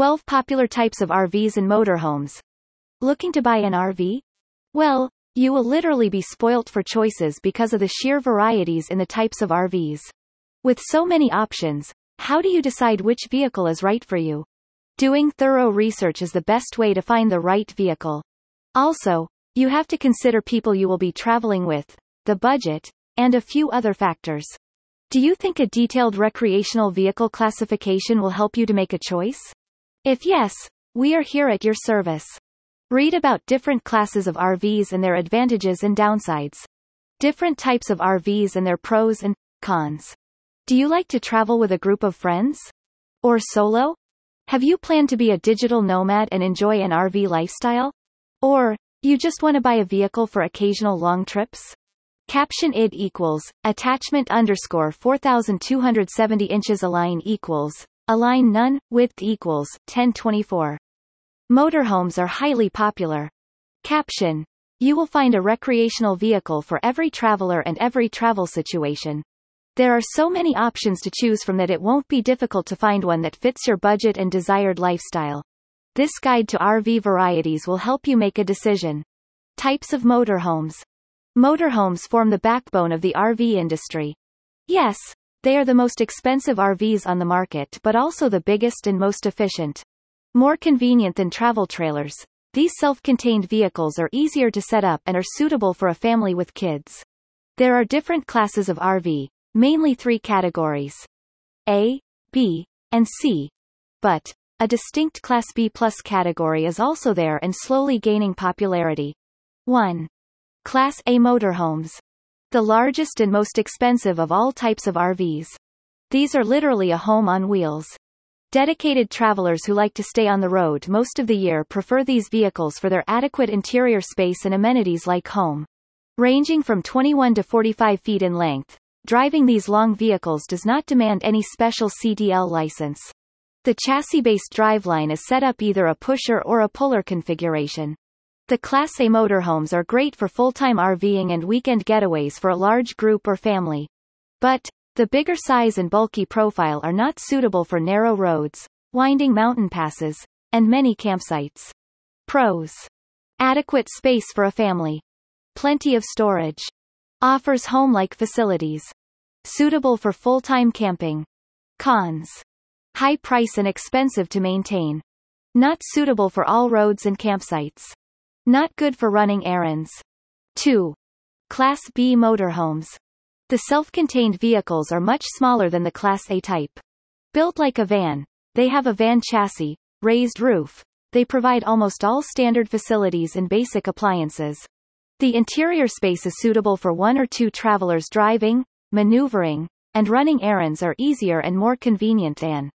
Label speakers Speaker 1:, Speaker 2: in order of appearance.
Speaker 1: 12 popular types of RVs and motorhomes. Looking to buy an RV? Well, you will literally be spoilt for choices because of the sheer varieties in the types of RVs. With so many options, how do you decide which vehicle is right for you? Doing thorough research is the best way to find the right vehicle. Also, you have to consider people you will be traveling with, the budget, and a few other factors. Do you think a detailed recreational vehicle classification will help you to make a choice? If yes, we are here at your service. Read about different classes of RVs and their advantages and downsides. Different types of RVs and their pros and cons. Do you like to travel with a group of friends? Or solo? Have you planned to be a digital nomad and enjoy an RV lifestyle? Or, you just want to buy a vehicle for occasional long trips? Caption id equals, attachment underscore 4270 inches align equals, align none, width equals, 1024. Motorhomes are highly popular. Caption. You will find a recreational vehicle for every traveler and every travel situation. There are so many options to choose from that it won't be difficult to find one that fits your budget and desired lifestyle. This guide to RV varieties will help you make a decision. Types of motorhomes. Motorhomes form the backbone of the RV industry. Yes, they are the most expensive RVs on the market but also the biggest and most efficient. More convenient than travel trailers, these self-contained vehicles are easier to set up and are suitable for a family with kids. There are different classes of RV, mainly three categories. A, B, and C. But, a distinct Class B plus category is also there and slowly gaining popularity. 1. Class A motorhomes. The largest and most expensive of all types of RVs. These are literally a home on wheels. Dedicated travelers who like to stay on the road most of the year prefer these vehicles for their adequate interior space and amenities like home. Ranging from 21 to 45 feet in length, driving these long vehicles does not demand any special CDL license. The chassis-based driveline is set up either a pusher or a puller configuration. The Class A motorhomes are great for full-time RVing and weekend getaways for a large group or family. But, the bigger size and bulky profile are not suitable for narrow roads, winding mountain passes, and many campsites. Pros. Adequate space for a family. Plenty of storage. Offers home-like facilities. Suitable for full-time camping. Cons. High price and expensive to maintain. Not suitable for all roads and campsites. Not good for running errands. 2. Class B motorhomes. The self-contained vehicles are much smaller than the Class A type. Built like a van, they have a van chassis, raised roof. They provide almost all standard facilities and basic appliances. The interior space is suitable for one or two travelers driving, maneuvering, and running errands are easier and more convenient than